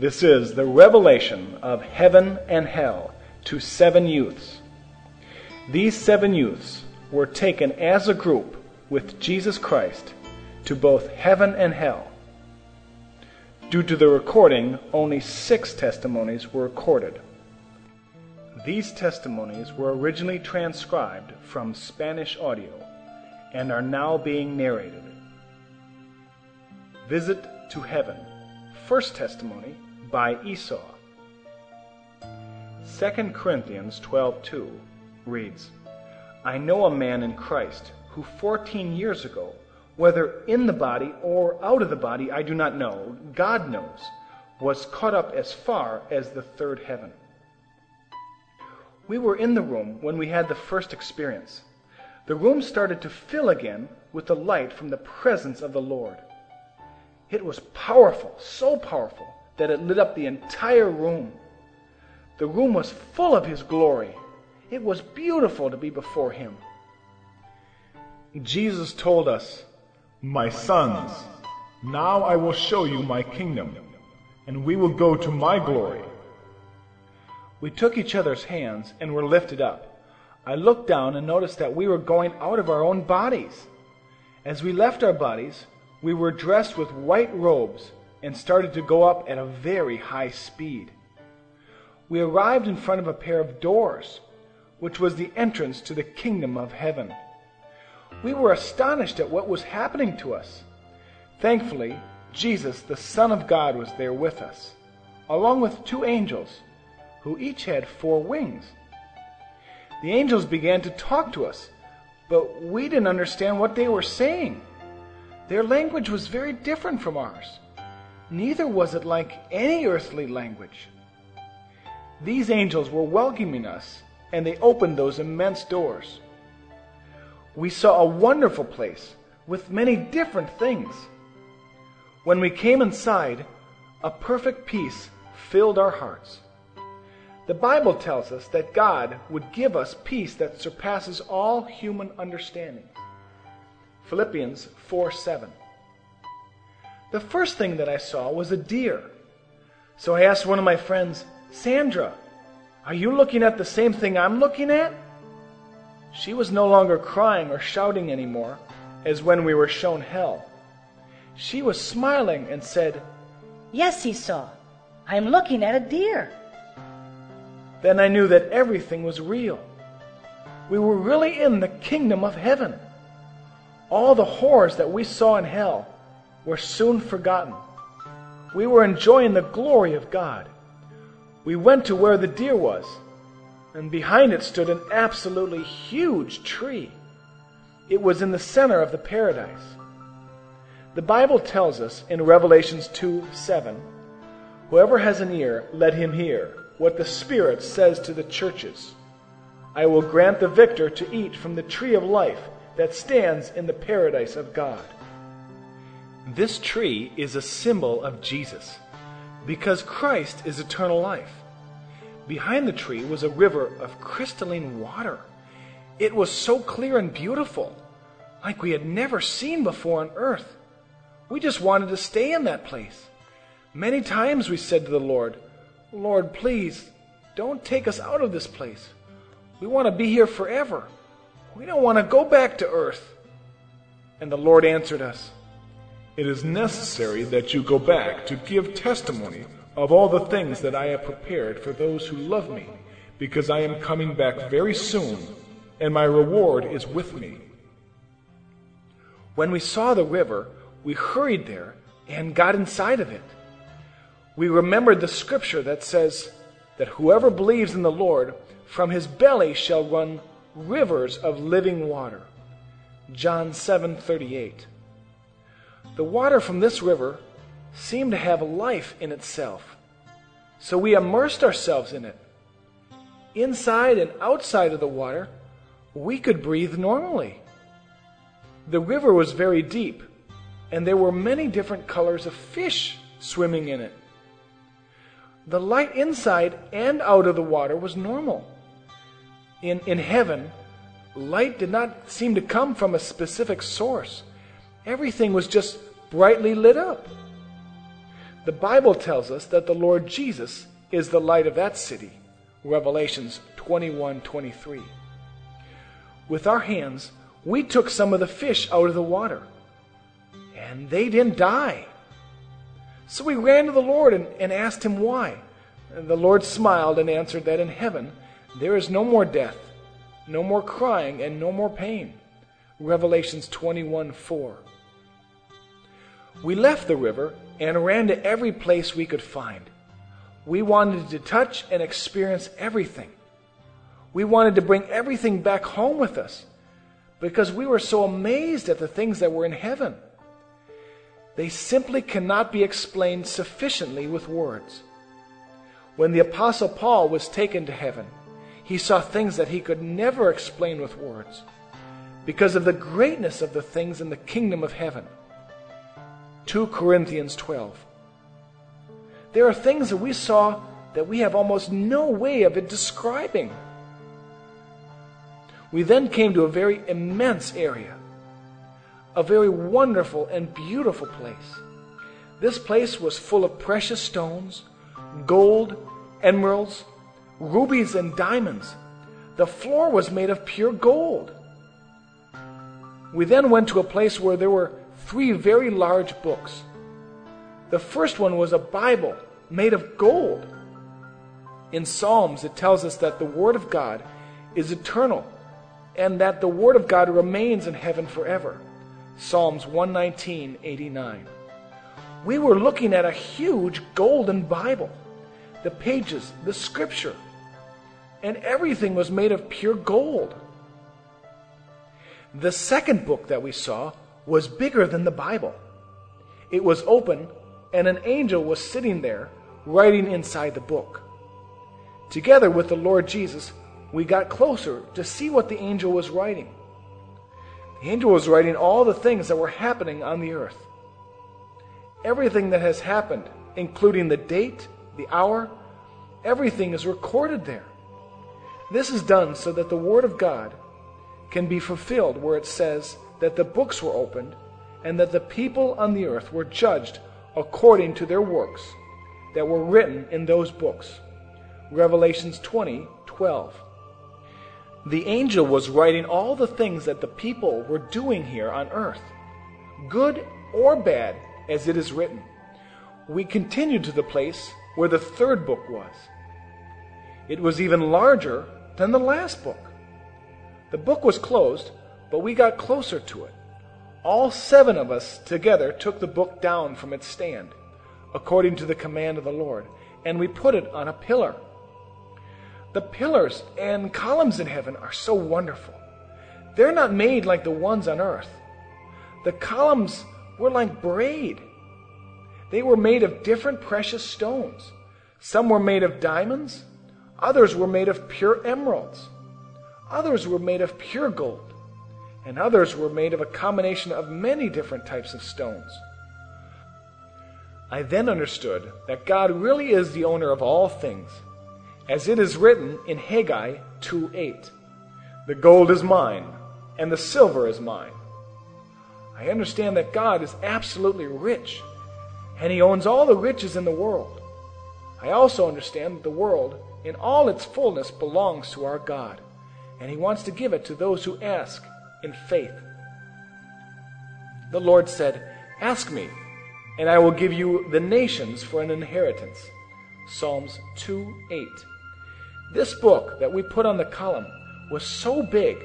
This is the revelation of heaven and hell to seven youths. These seven youths were taken as a group with Jesus Christ to both heaven and hell. Due to the recording, only six testimonies were recorded. These testimonies were originally transcribed from Spanish audio and are now being narrated. Visit to Heaven, first testimony by Esau. 2 Corinthians 12:2 reads, I know a man in Christ who 14 years ago, whether in the body or out of the body, I do not know, God knows, was caught up as far as the third heaven. We were in the room when we had the first experience. The room started to fill again with the light from the presence of the Lord. It was powerful, so powerful, that it lit up the entire room. The room was full of His glory. It was beautiful to be before Him. Jesus told us, My sons, now I will show you my kingdom, and we will go to my glory. We took each other's hands and were lifted up. I looked down and noticed that we were going out of our own bodies. As we left our bodies, we were dressed with white robes and started to go up at a very high speed. We arrived in front of a pair of doors, which was the entrance to the kingdom of heaven. We were astonished at what was happening to us. Thankfully, Jesus, the Son of God, was there with us, along with two angels, who each had four wings. The angels began to talk to us, but we didn't understand what they were saying. Their language was very different from ours. Neither was it like any earthly language. These angels were welcoming us, and they opened those immense doors. We saw a wonderful place with many different things. When we came inside, a perfect peace filled our hearts. The Bible tells us that God would give us peace that surpasses all human understanding. Philippians 4 7. The first thing that I saw was a deer. So I asked one of my friends, Sandra, are you looking at the same thing I'm looking at? She was no longer crying or shouting anymore, as when we were shown hell. She was smiling and said, Yes, Esau, I'm looking at a deer. Then I knew that everything was real. We were really in the kingdom of heaven. All the horrors that we saw in hell were soon forgotten. We were enjoying the glory of God. We went to where the deer was, and behind it stood an absolutely huge tree. It was in the center of the paradise. The Bible tells us in Revelations 2 7, Whoever has an ear, let him hear what the Spirit says to the churches. I will grant the victor to eat from the tree of life that stands in the paradise of God. This tree is a symbol of Jesus because Christ is eternal life. Behind the tree was a river of crystalline water. It was so clear and beautiful, like we had never seen before on earth. We just wanted to stay in that place. Many times we said to the Lord, Lord, please, don't take us out of this place. We want to be here forever. We don't want to go back to earth. And the Lord answered us, It is necessary that you go back to give testimony of all the things that I have prepared for those who love me, because I am coming back very soon, and my reward is with me. When we saw the river, we hurried there and got inside of it. We remembered the scripture that says that whoever believes in the Lord, from his belly shall run rivers of living water. John 7:38. The water from this river seemed to have life in itself. So we immersed ourselves in it. Inside and outside of the water, we could breathe normally. The river was very deep, and there were many different colors of fish swimming in it. The light inside and out of the water was normal. In, in heaven, light did not seem to come from a specific source. Everything was just brightly lit up. The Bible tells us that the Lord Jesus is the light of that city. Revelations 21:23. With our hands, we took some of the fish out of the water, and they didn't die. So we ran to the Lord and, and asked him why. And the Lord smiled and answered that in heaven there is no more death, no more crying, and no more pain. Revelations 21 4. We left the river and ran to every place we could find. We wanted to touch and experience everything. We wanted to bring everything back home with us because we were so amazed at the things that were in heaven. They simply cannot be explained sufficiently with words. When the Apostle Paul was taken to heaven, he saw things that he could never explain with words because of the greatness of the things in the kingdom of heaven. 2 Corinthians 12. There are things that we saw that we have almost no way of describing. We then came to a very immense area, a very wonderful and beautiful place. This place was full of precious stones, gold, emeralds, rubies, and diamonds. The floor was made of pure gold. We then went to a place where there were three very large books. The first one was a Bible made of gold. In Psalms, it tells us that the Word of God is eternal and that the Word of God remains in heaven forever. Psalms 119:89. We were looking at a huge golden Bible. The pages, the scripture, and everything was made of pure gold. The second book that we saw was bigger than the Bible. It was open, and an angel was sitting there, writing inside the book. Together with the Lord Jesus, we got closer to see what the angel was writing. The angel was writing all the things that were happening on the earth. Everything that has happened, including the date, the hour, everything is recorded there. This is done so that the Word of God can be fulfilled where it says, that the books were opened, and that the people on the earth were judged according to their works that were written in those books. Revelations 20 12. The angel was writing all the things that the people were doing here on earth, good or bad, as it is written. We continued to the place where the third book was. It was even larger than the last book. The book was closed, but we got closer to it. All seven of us together took the book down from its stand, according to the command of the Lord, and we put it on a pillar. The pillars and columns in heaven are so wonderful. They're not made like the ones on earth. The columns were like braid. They were made of different precious stones. Some were made of diamonds, others were made of pure emeralds, others were made of pure gold and others were made of a combination of many different types of stones. I then understood that God really is the owner of all things, as it is written in Haggai 2:8. The gold is mine, and the silver is mine. I understand that God is absolutely rich, and He owns all the riches in the world. I also understand that the world, in all its fullness, belongs to our God, and He wants to give it to those who ask in faith. The Lord said, Ask me, and I will give you the nations for an inheritance. Psalms 2 8. This book that we put on the column was so big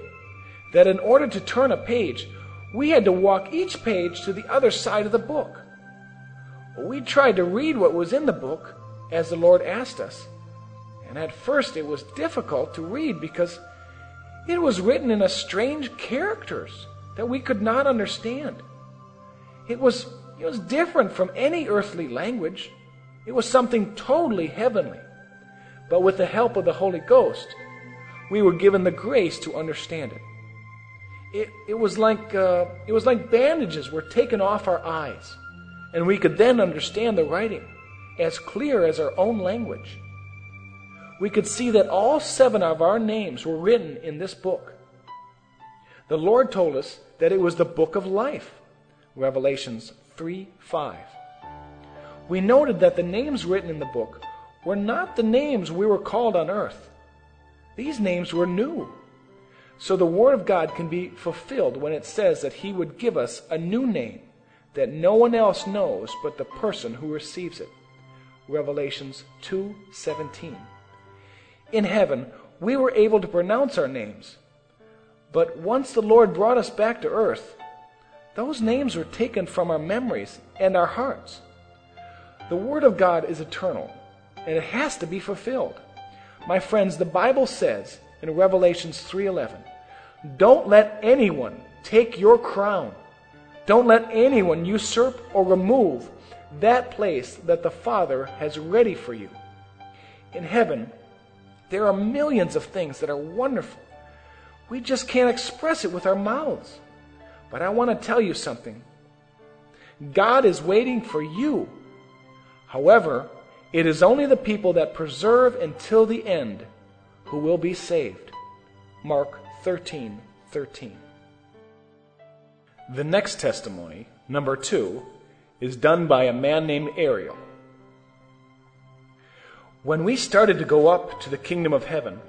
that in order to turn a page, we had to walk each page to the other side of the book. We tried to read what was in the book as the Lord asked us. And at first it was difficult to read because it was written in a strange characters that we could not understand. It was, it was different from any earthly language. It was something totally heavenly. But with the help of the Holy Ghost, we were given the grace to understand it. It, it, was like, uh, it was like bandages were taken off our eyes, and we could then understand the writing as clear as our own language we could see that all seven of our names were written in this book. The Lord told us that it was the book of life. Revelations 3 5. we noted that the names written in the book were not the names we were called on earth. These names were new. So the Word of God can be fulfilled when it says that He would give us a new name that no one else knows but the person who receives it. Revelations 2:17. In heaven, we were able to pronounce our names. But once the Lord brought us back to earth, those names were taken from our memories and our hearts. The Word of God is eternal, and it has to be fulfilled. My friends, the Bible says in Revelations 3:11, "Don't let anyone take your crown. Don't let anyone usurp or remove that place that the Father has ready for you." In heaven, there are millions of things that are wonderful. We just can't express it with our mouths. But I want to tell you something. God is waiting for you. However, it is only the people that preserve until the end who will be saved. Mark 13 13. The next testimony, number two, is done by a man named Ariel. When we started to go up to the kingdom of heaven,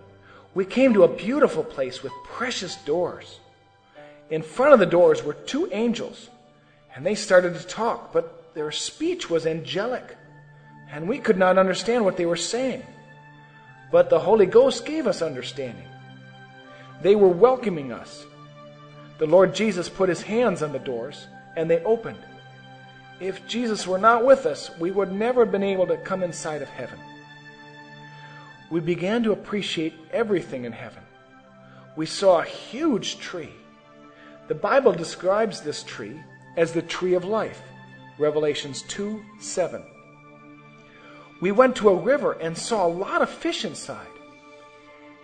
we came to a beautiful place with precious doors. In front of the doors were two angels, and they started to talk, but their speech was angelic, and we could not understand what they were saying. But the Holy Ghost gave us understanding. They were welcoming us. The Lord Jesus put his hands on the doors, and they opened. If Jesus were not with us, we would never have been able to come inside of heaven we began to appreciate everything in heaven. We saw a huge tree. The Bible describes this tree as the tree of life. Revelations 2 7. We went to a river and saw a lot of fish inside.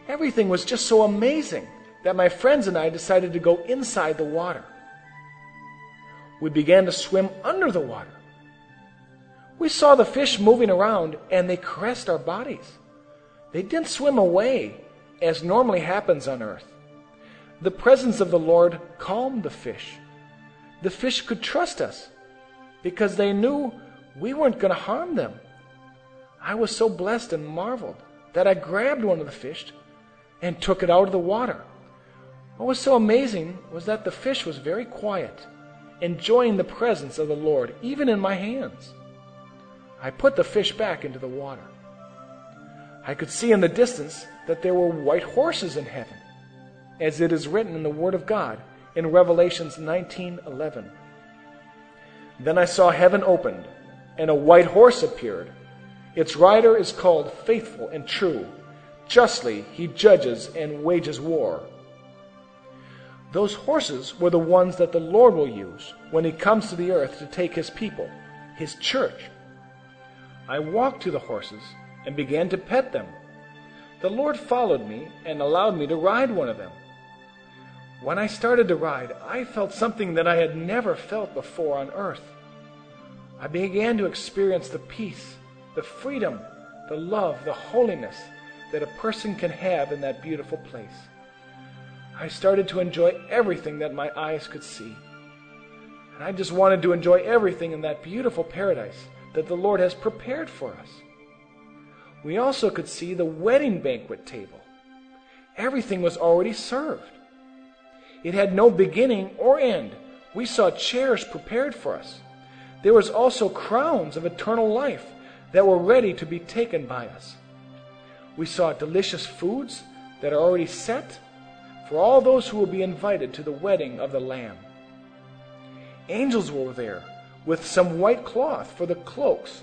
Everything was just so amazing that my friends and I decided to go inside the water. We began to swim under the water. We saw the fish moving around and they caressed our bodies. They didn't swim away, as normally happens on earth. The presence of the Lord calmed the fish. The fish could trust us because they knew we weren't going to harm them. I was so blessed and marveled that I grabbed one of the fish and took it out of the water. What was so amazing was that the fish was very quiet, enjoying the presence of the Lord, even in my hands. I put the fish back into the water. I could see in the distance that there were white horses in heaven, as it is written in the Word of God in Revelations 19:11. Then I saw heaven opened, and a white horse appeared. Its rider is called Faithful and True. Justly he judges and wages war. Those horses were the ones that the Lord will use when he comes to the earth to take his people, his church. I walked to the horses and began to pet them. The Lord followed me and allowed me to ride one of them. When I started to ride, I felt something that I had never felt before on earth. I began to experience the peace, the freedom, the love, the holiness that a person can have in that beautiful place. I started to enjoy everything that my eyes could see. And I just wanted to enjoy everything in that beautiful paradise that the Lord has prepared for us. We also could see the wedding banquet table. Everything was already served. It had no beginning or end. We saw chairs prepared for us. There was also crowns of eternal life that were ready to be taken by us. We saw delicious foods that are already set for all those who will be invited to the wedding of the Lamb. Angels were there with some white cloth for the cloaks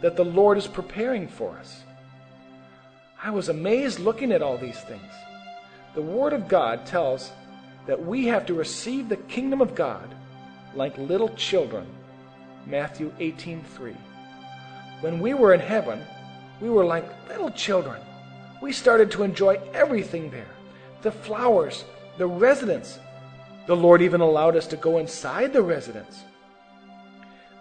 that the Lord is preparing for us. I was amazed looking at all these things. The Word of God tells that we have to receive the kingdom of God like little children. Matthew 18:3. When we were in heaven, we were like little children. We started to enjoy everything there. The flowers, the residence. The Lord even allowed us to go inside the residence.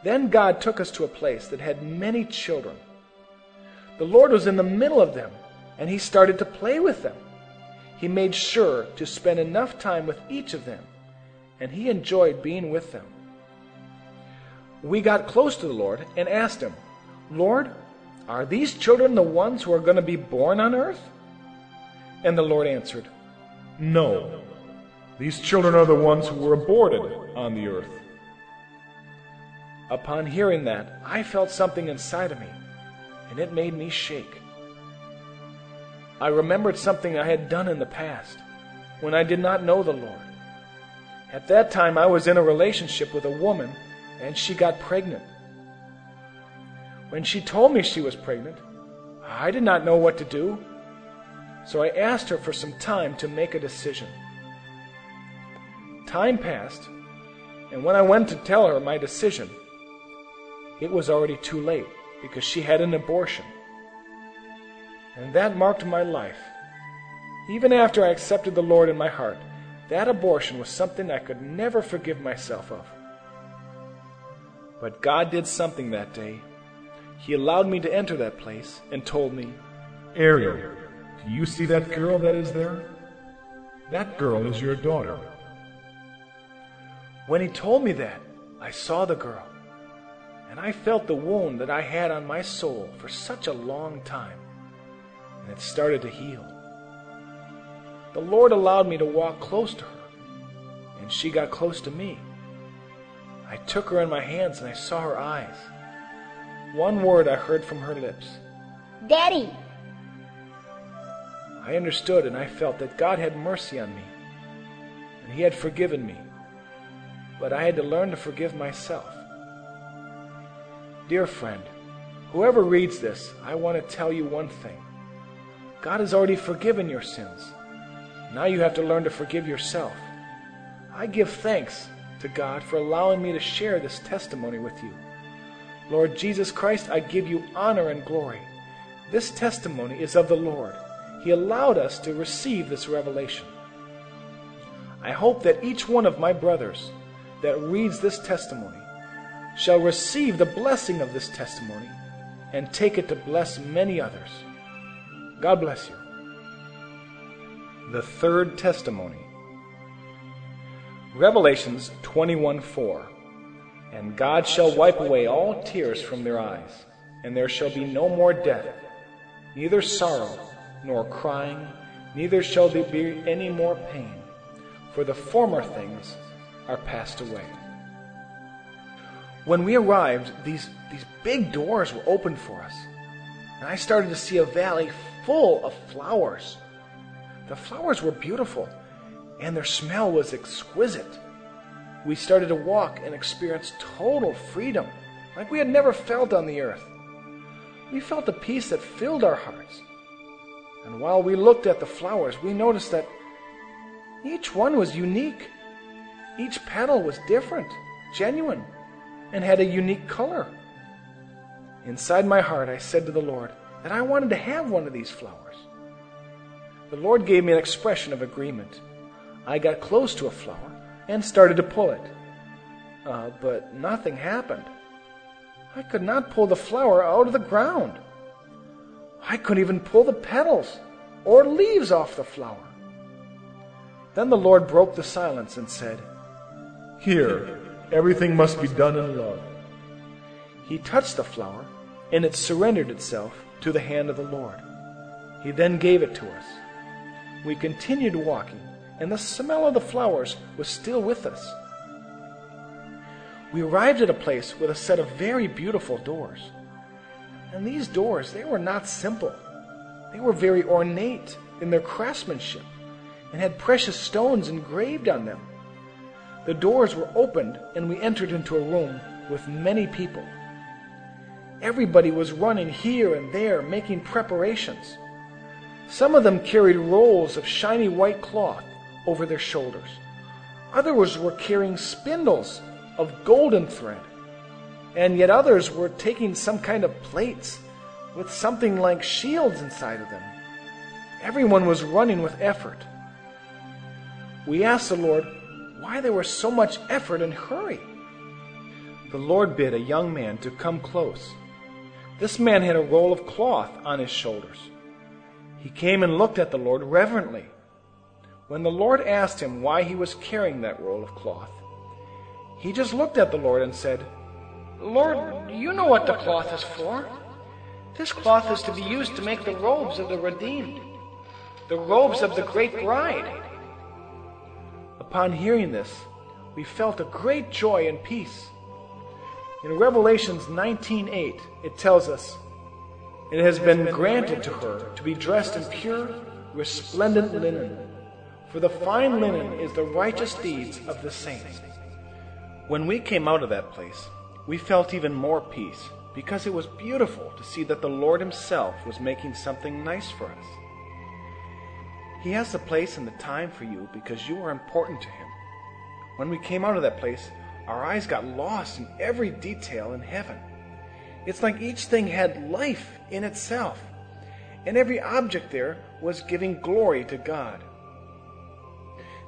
Then God took us to a place that had many children. The Lord was in the middle of them and he started to play with them. He made sure to spend enough time with each of them, and he enjoyed being with them. we got close to the Lord and asked him, Lord, are these children the ones who are going to be born on earth? And the Lord answered, No. These children are the ones who were aborted on the earth. Upon hearing that, I felt something inside of me, and it made me shake. I remembered something I had done in the past, when I did not know the Lord. At that time, I was in a relationship with a woman, and she got pregnant. When she told me she was pregnant, I did not know what to do, so I asked her for some time to make a decision. Time passed, and when I went to tell her my decision, it was already too late because she had an abortion. And that marked my life. Even after I accepted the Lord in my heart, that abortion was something I could never forgive myself of. But God did something that day. He allowed me to enter that place and told me, Ariel, do you see that girl that is there? That girl is your daughter. When he told me that, I saw the girl, and I felt the wound that I had on my soul for such a long time, and it started to heal. The Lord allowed me to walk close to her, and she got close to me. I took her in my hands and I saw her eyes. One word I heard from her lips Daddy. I understood and I felt that God had mercy on me, and He had forgiven me, but I had to learn to forgive myself. Dear friend, whoever reads this, I want to tell you one thing God has already forgiven your sins. Now you have to learn to forgive yourself. I give thanks to God for allowing me to share this testimony with you. Lord Jesus Christ, I give you honor and glory. This testimony is of the Lord. He allowed us to receive this revelation. I hope that each one of my brothers that reads this testimony shall receive the blessing of this testimony and take it to bless many others. God bless you. The third testimony. Revelations 21:4 And God shall wipe away all tears from their eyes, and there shall be no more death, neither sorrow, nor crying, neither shall there be any more pain, for the former things are passed away. When we arrived, these, these big doors were opened for us, and I started to see a valley full of flowers. The flowers were beautiful, and their smell was exquisite. We started to walk and experience total freedom, like we had never felt on the earth. We felt a peace that filled our hearts. And while we looked at the flowers, we noticed that each one was unique. Each petal was different, genuine, and had a unique color. Inside my heart, I said to the Lord that I wanted to have one of these flowers. The Lord gave me an expression of agreement. I got close to a flower and started to pull it. Uh, but nothing happened. I could not pull the flower out of the ground. I couldn't even pull the petals or leaves off the flower. Then the Lord broke the silence and said, Here, everything must be done in love. He touched the flower, and it surrendered itself to the hand of the Lord. He then gave it to us. We continued walking, and the smell of the flowers was still with us. We arrived at a place with a set of very beautiful doors. And these doors, they were not simple. They were very ornate in their craftsmanship and had precious stones engraved on them. The doors were opened, and we entered into a room with many people. Everybody was running here and there, making preparations. Some of them carried rolls of shiny white cloth over their shoulders. Others were carrying spindles of golden thread. And yet others were taking some kind of plates with something like shields inside of them. Everyone was running with effort. We asked the Lord why there was so much effort and hurry. The Lord bid a young man to come close. This man had a roll of cloth on his shoulders. He came and looked at the Lord reverently. When the Lord asked him why he was carrying that roll of cloth, he just looked at the Lord and said, Lord, you know what the cloth is for. This cloth is to be used to make the robes of the redeemed, the robes of the great bride. Upon hearing this, we felt a great joy and peace. In Revelations 19:8, it tells us, "It has been granted to her to be dressed in pure, resplendent linen, for the fine linen is the righteous deeds of the saints." When we came out of that place, we felt even more peace because it was beautiful to see that the Lord Himself was making something nice for us. He has the place and the time for you because you are important to Him. When we came out of that place, our eyes got lost in every detail in heaven. It's like each thing had life in itself, and every object there was giving glory to God.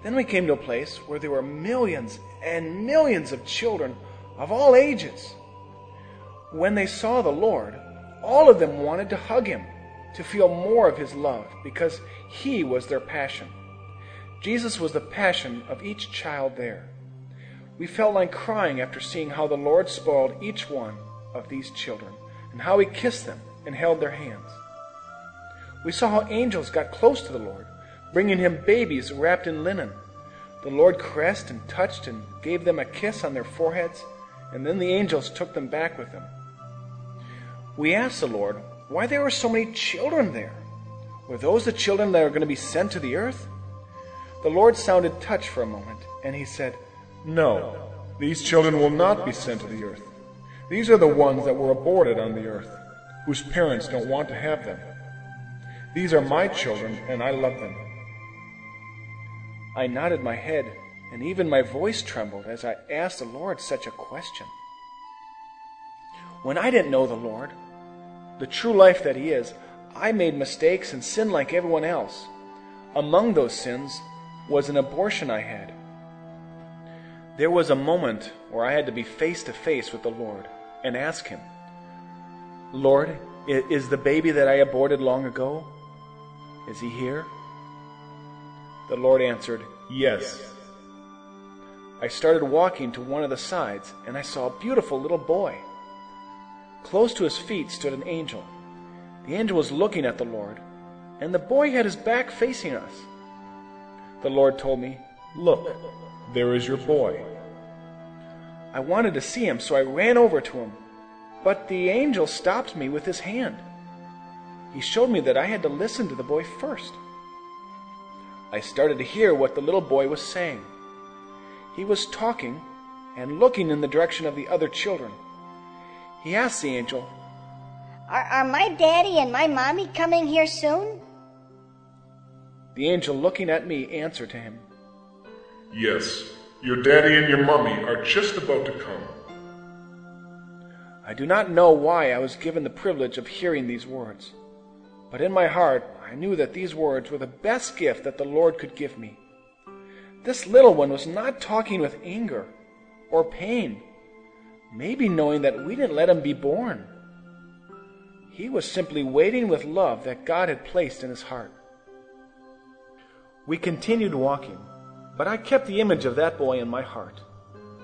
Then we came to a place where there were millions and millions of children of all ages. When they saw the Lord, all of them wanted to hug him, to feel more of his love, because he was their passion. Jesus was the passion of each child there. We felt like crying after seeing how the Lord spoiled each one of these children, and how he kissed them and held their hands. We saw how angels got close to the Lord, bringing him babies wrapped in linen. The Lord caressed and touched and gave them a kiss on their foreheads, and then the angels took them back with them. We asked the Lord why there were so many children there. Were those the children that are going to be sent to the earth? The Lord sounded touched for a moment, and he said, No, these children will not be sent to the earth. These are the ones that were aborted on the earth, whose parents don't want to have them. These are my children, and I love them. I nodded my head, and even my voice trembled as I asked the Lord such a question. When I didn't know the Lord, the true life that He is, I made mistakes and sinned like everyone else. Among those sins was an abortion I had. There was a moment where I had to be face to face with the Lord and ask Him, Lord, is the baby that I aborted long ago? Is he here? The Lord answered, Yes. I started walking to one of the sides, and I saw a beautiful little boy. Close to his feet stood an angel. The angel was looking at the Lord, and the boy had his back facing us. The Lord told me, Look, there is your boy. I wanted to see him, so I ran over to him, but the angel stopped me with his hand. He showed me that I had to listen to the boy first. I started to hear what the little boy was saying. He was talking and looking in the direction of the other children. He asked the angel, are, are my daddy and my mommy coming here soon? The angel, looking at me, answered to him, Yes, your daddy and your mummy are just about to come. I do not know why I was given the privilege of hearing these words, but in my heart I knew that these words were the best gift that the Lord could give me. This little one was not talking with anger or pain, maybe knowing that we didn't let him be born. He was simply waiting with love that God had placed in his heart. We continued walking, but I kept the image of that boy in my heart.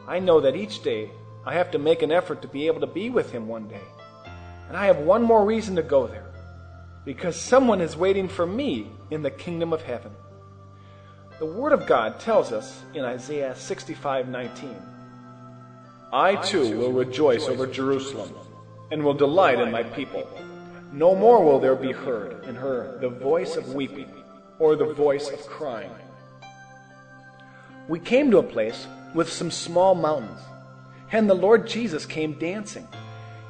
I know that each day I have to make an effort to be able to be with him one day. And I have one more reason to go there because someone is waiting for me in the kingdom of heaven. The Word of God tells us in Isaiah 65:19, I too will rejoice over Jerusalem and will delight in my people. No more will there be heard in her the voice of weeping or the voice of crying. We came to a place with some small mountains, and the Lord Jesus came dancing.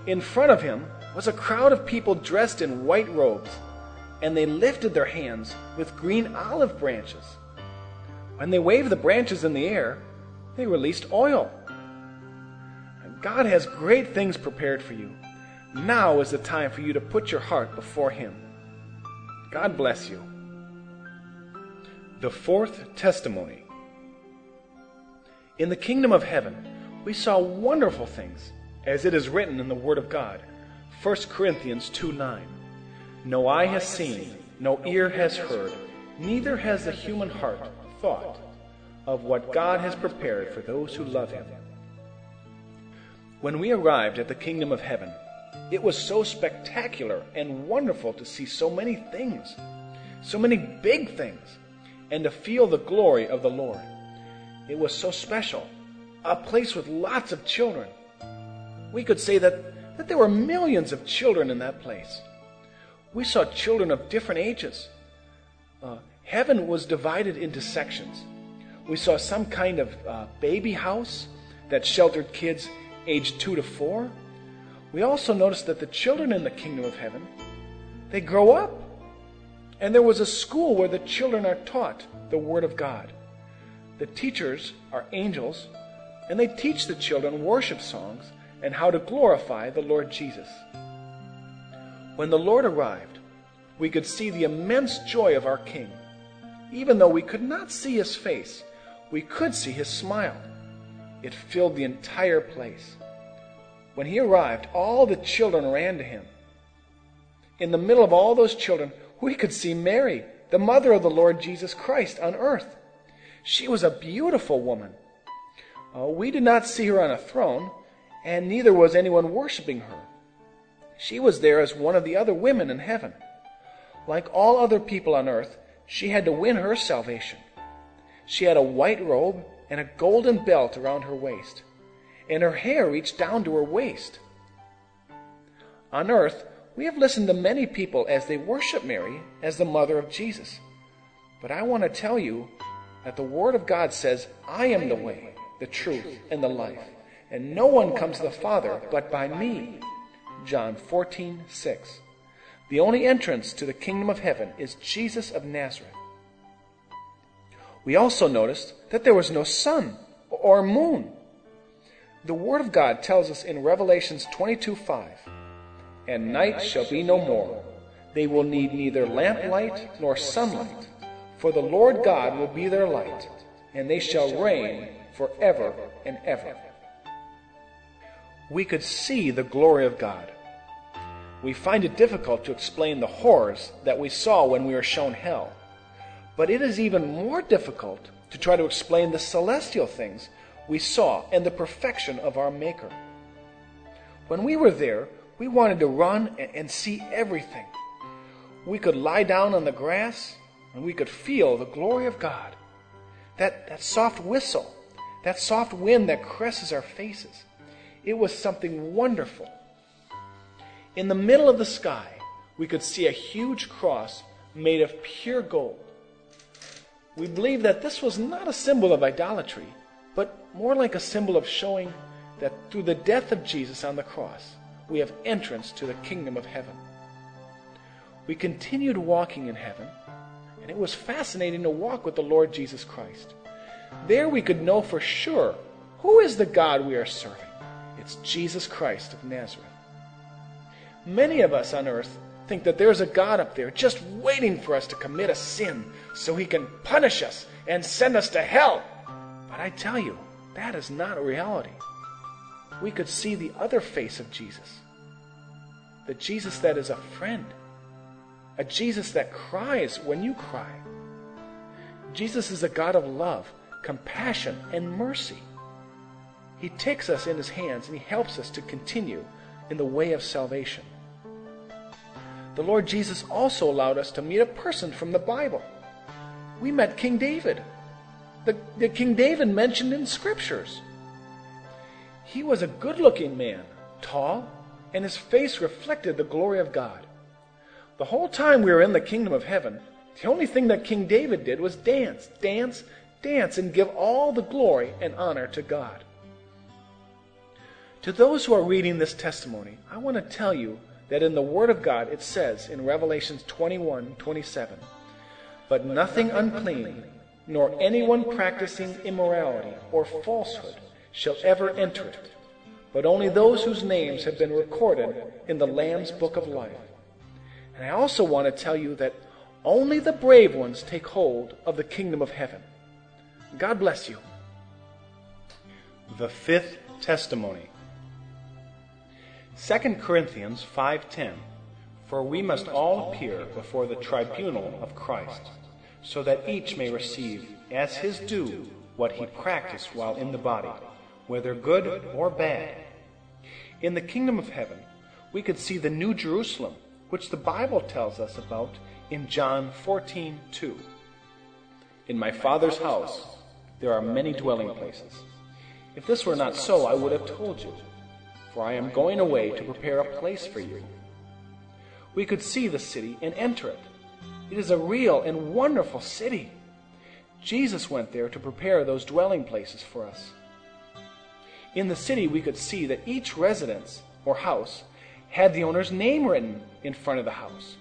In front of him was a crowd of people dressed in white robes, and they lifted their hands with green olive branches. When they waved the branches in the air, they released oil. God has great things prepared for you. Now is the time for you to put your heart before Him. God bless you. The fourth testimony. In the kingdom of heaven, we saw wonderful things, as it is written in the Word of God. 1 Corinthians 2 9. No eye has seen, no ear has heard, neither has the human heart thought of what God has prepared for those who love Him. When we arrived at the kingdom of heaven, it was so spectacular and wonderful to see so many things, so many big things, and to feel the glory of the Lord. It was so special, a place with lots of children. We could say that, that there were millions of children in that place. We saw children of different ages. Uh, heaven was divided into sections. We saw some kind of uh, baby house that sheltered kids aged two to four. We also noticed that the children in the kingdom of heaven, they grow up. And there was a school where the children are taught the Word of God. The teachers are angels, and they teach the children worship songs and how to glorify the Lord Jesus. When the Lord arrived, we could see the immense joy of our King. Even though we could not see his face, we could see his smile. It filled the entire place. When he arrived, all the children ran to him. In the middle of all those children, we could see Mary, the mother of the Lord Jesus Christ on earth. She was a beautiful woman. Uh, we did not see her on a throne, and neither was anyone worshiping her. She was there as one of the other women in heaven. Like all other people on earth, she had to win her salvation. She had a white robe and a golden belt around her waist and her hair reached down to her waist. On earth, we have listened to many people as they worship Mary as the mother of Jesus. But I want to tell you that the Word of God says, I am the way, the truth, and the life, and no one comes to the Father but by me. John 14, 6. The only entrance to the kingdom of heaven is Jesus of Nazareth. We also noticed that there was no sun or moon the Word of God tells us in Revelations 22 5, And night shall be no more. They will need neither lamplight nor sunlight, for the Lord God will be their light, and they shall reign forever and ever. We could see the glory of God. We find it difficult to explain the horrors that we saw when we were shown hell. But it is even more difficult to try to explain the celestial things we saw and the perfection of our Maker. When we were there, we wanted to run and see everything. We could lie down on the grass and we could feel the glory of God. That, that soft whistle, that soft wind that caresses our faces. It was something wonderful. In the middle of the sky, we could see a huge cross made of pure gold. We believe that this was not a symbol of idolatry, but more like a symbol of showing that through the death of Jesus on the cross, we have entrance to the kingdom of heaven. We continued walking in heaven, and it was fascinating to walk with the Lord Jesus Christ. There we could know for sure who is the God we are serving. It's Jesus Christ of Nazareth. Many of us on earth think that there's a God up there just waiting for us to commit a sin so he can punish us and send us to hell. But I tell you, that is not a reality. We could see the other face of Jesus the Jesus that is a friend, a Jesus that cries when you cry. Jesus is a God of love, compassion, and mercy. He takes us in his hands and he helps us to continue in the way of salvation. The Lord Jesus also allowed us to meet a person from the Bible. We met King David the, the King David mentioned in scriptures. He was a good looking man, tall, and his face reflected the glory of God. The whole time we were in the kingdom of heaven, the only thing that King David did was dance, dance, dance, and give all the glory and honor to God. To those who are reading this testimony, I want to tell you that in the Word of God it says in Revelations 21 27, But nothing unclean nor anyone practicing immorality or falsehood shall ever enter it, but only those whose names have been recorded in the Lamb's book of life. And I also want to tell you that only the brave ones take hold of the kingdom of heaven. God bless you. The fifth testimony. 2 Corinthians 5:10 For we must all appear before the tribunal of Christ so that each may receive as his due what he practiced while in the body, whether good or bad. In the kingdom of heaven, we could see the new Jerusalem, which the Bible tells us about in John 14 2. In my Father's house there are many dwelling places. If this were not so, I would have told you, for I am going away to prepare a place for you. We could see the city and enter it. It is a real and wonderful city. Jesus went there to prepare those dwelling places for us. In the city, we could see that each residence or house had the owner's name written in front of the house.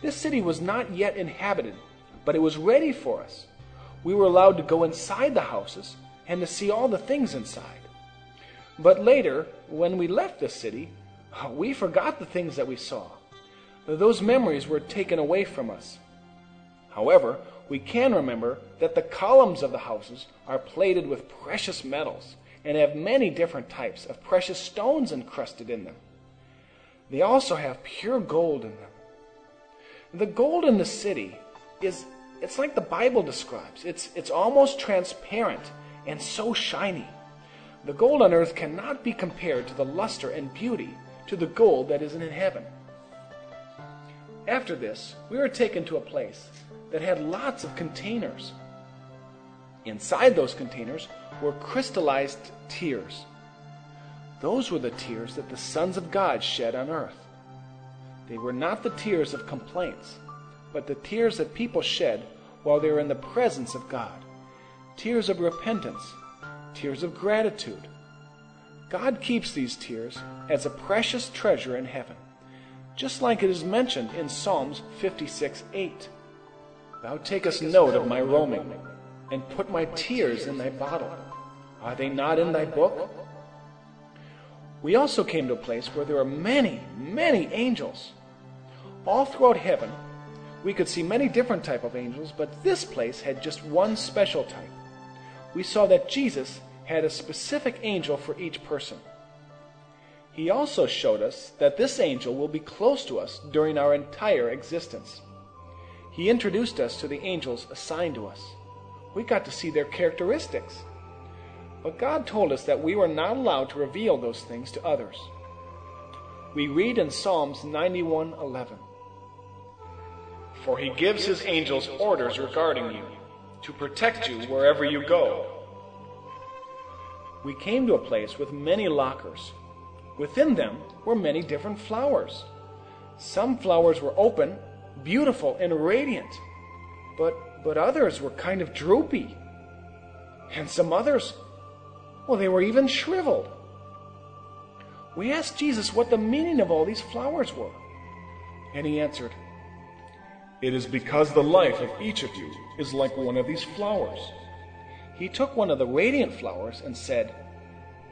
This city was not yet inhabited, but it was ready for us. We were allowed to go inside the houses and to see all the things inside. But later, when we left the city, we forgot the things that we saw. Those memories were taken away from us. However, we can remember that the columns of the houses are plated with precious metals and have many different types of precious stones encrusted in them. They also have pure gold in them. The gold in the city is it's like the Bible describes. It's it's almost transparent and so shiny. The gold on earth cannot be compared to the luster and beauty to the gold that is in heaven. After this, we were taken to a place that had lots of containers. Inside those containers were crystallized tears. Those were the tears that the sons of God shed on earth. They were not the tears of complaints, but the tears that people shed while they were in the presence of God. Tears of repentance, tears of gratitude. God keeps these tears as a precious treasure in heaven, just like it is mentioned in Psalms 56 8. Thou takest note of my roaming, and put my tears in thy bottle. Are they not in thy book? We also came to a place where there were many, many angels. All throughout heaven, we could see many different type of angels, but this place had just one special type. We saw that Jesus had a specific angel for each person. He also showed us that this angel will be close to us during our entire existence. He introduced us to the angels assigned to us. We got to see their characteristics. But God told us that we were not allowed to reveal those things to others. We read in Psalms 91:11. For he gives his angels orders regarding you, to protect you wherever you go. We came to a place with many lockers. Within them were many different flowers. Some flowers were open, beautiful, and radiant, but, but others were kind of droopy. And some others, well, they were even shriveled. We asked Jesus what the meaning of all these flowers were. And he answered, It is because the life of each of you is like one of these flowers. He took one of the radiant flowers and said,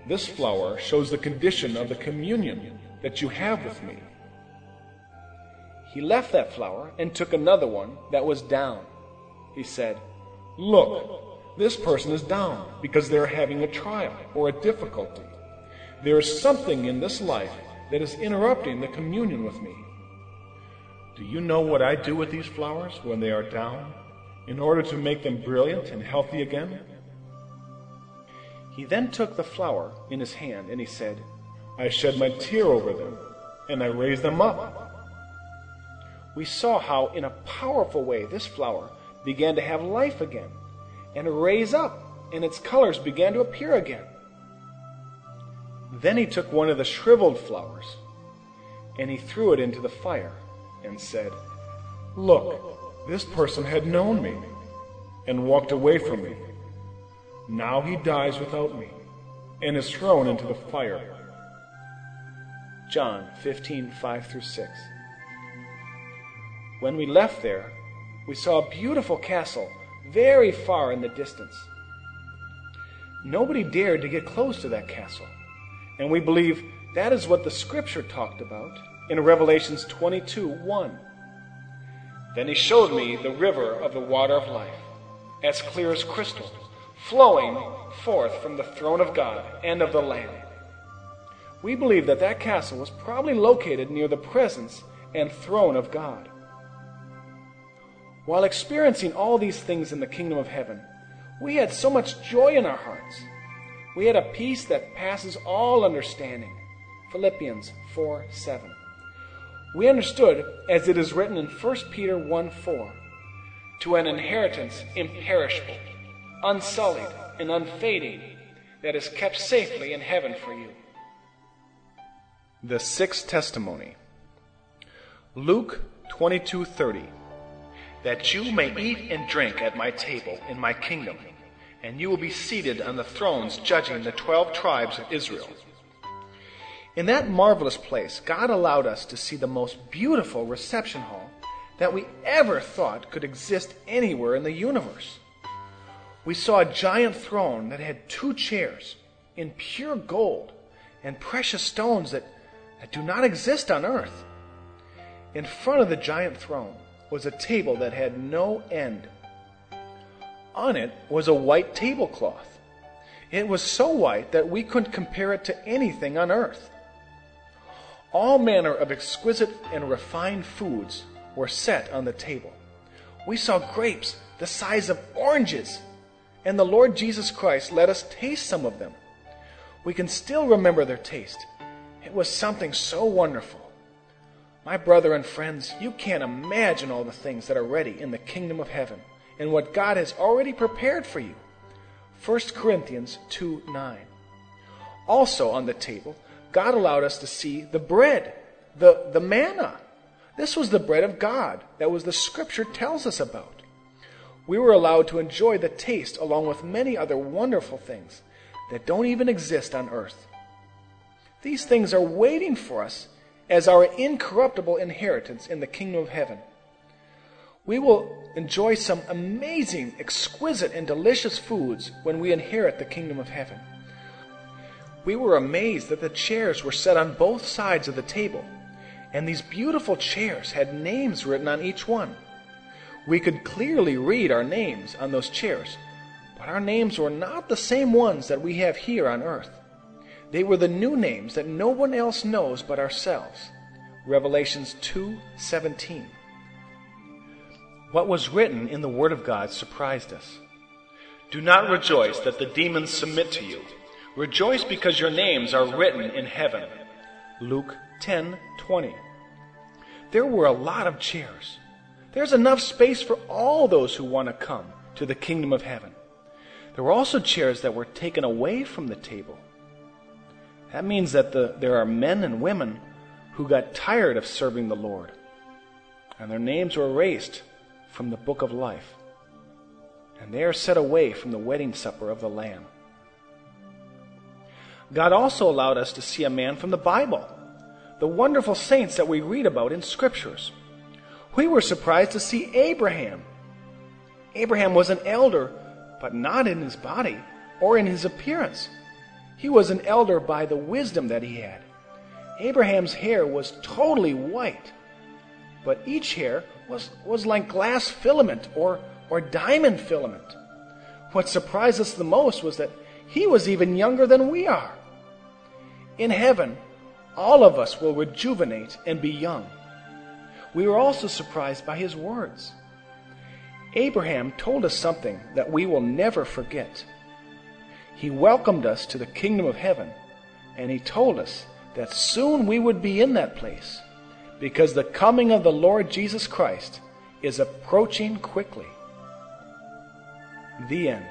This flower shows the condition of the communion that you have with me. He left that flower and took another one that was down. He said, Look, this person is down because they are having a trial or a difficulty. There is something in this life that is interrupting the communion with me. Do you know what I do with these flowers when they are down in order to make them brilliant and healthy again? He then took the flower in his hand and he said, I shed my tear over them and I raise them up. We saw how, in a powerful way, this flower began to have life again and raise up, and its colors began to appear again. Then he took one of the shriveled flowers and he threw it into the fire and said, Look, this person had known me and walked away from me. Now he dies without me and is thrown into the fire. John 15, 5 through 6. When we left there, we saw a beautiful castle very far in the distance. Nobody dared to get close to that castle, and we believe that is what the scripture talked about in Revelations 22 1. Then he showed me the river of the water of life, as clear as crystal, flowing forth from the throne of God and of the Lamb. We believe that that castle was probably located near the presence and throne of God. While experiencing all these things in the kingdom of heaven, we had so much joy in our hearts. We had a peace that passes all understanding. Philippians 4 7. We understood, as it is written in 1 Peter 1 4, to an inheritance imperishable, unsullied, and unfading, that is kept safely in heaven for you. The sixth testimony. Luke 22:30 That you may eat and drink at my table in my kingdom, and you will be seated on the thrones judging the 12 tribes of Israel. In that marvelous place, God allowed us to see the most beautiful reception hall that we ever thought could exist anywhere in the universe. We saw a giant throne that had two chairs in pure gold and precious stones that, that do not exist on earth. In front of the giant throne was a table that had no end. On it was a white tablecloth. It was so white that we couldn't compare it to anything on earth. All manner of exquisite and refined foods were set on the table. We saw grapes the size of oranges, and the Lord Jesus Christ let us taste some of them. We can still remember their taste. It was something so wonderful. My brother and friends, you can't imagine all the things that are ready in the kingdom of heaven and what God has already prepared for you. 1 Corinthians 2 9. Also on the table, God allowed us to see the bread, the, the manna. This was the bread of God that was the scripture tells us about. We were allowed to enjoy the taste along with many other wonderful things that don't even exist on earth. These things are waiting for us as our incorruptible inheritance in the kingdom of heaven. We will enjoy some amazing, exquisite, and delicious foods when we inherit the kingdom of heaven. We were amazed that the chairs were set on both sides of the table, and these beautiful chairs had names written on each one. We could clearly read our names on those chairs, but our names were not the same ones that we have here on earth. They were the new names that no one else knows but ourselves. Revelations 2:17. What was written in the word of God surprised us. Do not rejoice that the demons submit to you. Rejoice because your names are written in heaven. Luke 10:20. There were a lot of chairs. There's enough space for all those who want to come to the kingdom of heaven. There were also chairs that were taken away from the table. That means that the, there are men and women who got tired of serving the Lord, and their names were erased from the book of life, and they are set away from the wedding supper of the Lamb. God also allowed us to see a man from the Bible, the wonderful saints that we read about in scriptures. We were surprised to see Abraham. Abraham was an elder, but not in his body or in his appearance. He was an elder by the wisdom that he had. Abraham's hair was totally white, but each hair was, was like glass filament or, or diamond filament. What surprised us the most was that he was even younger than we are. In heaven, all of us will rejuvenate and be young. We were also surprised by his words. Abraham told us something that we will never forget. He welcomed us to the kingdom of heaven, and he told us that soon we would be in that place because the coming of the Lord Jesus Christ is approaching quickly. The end.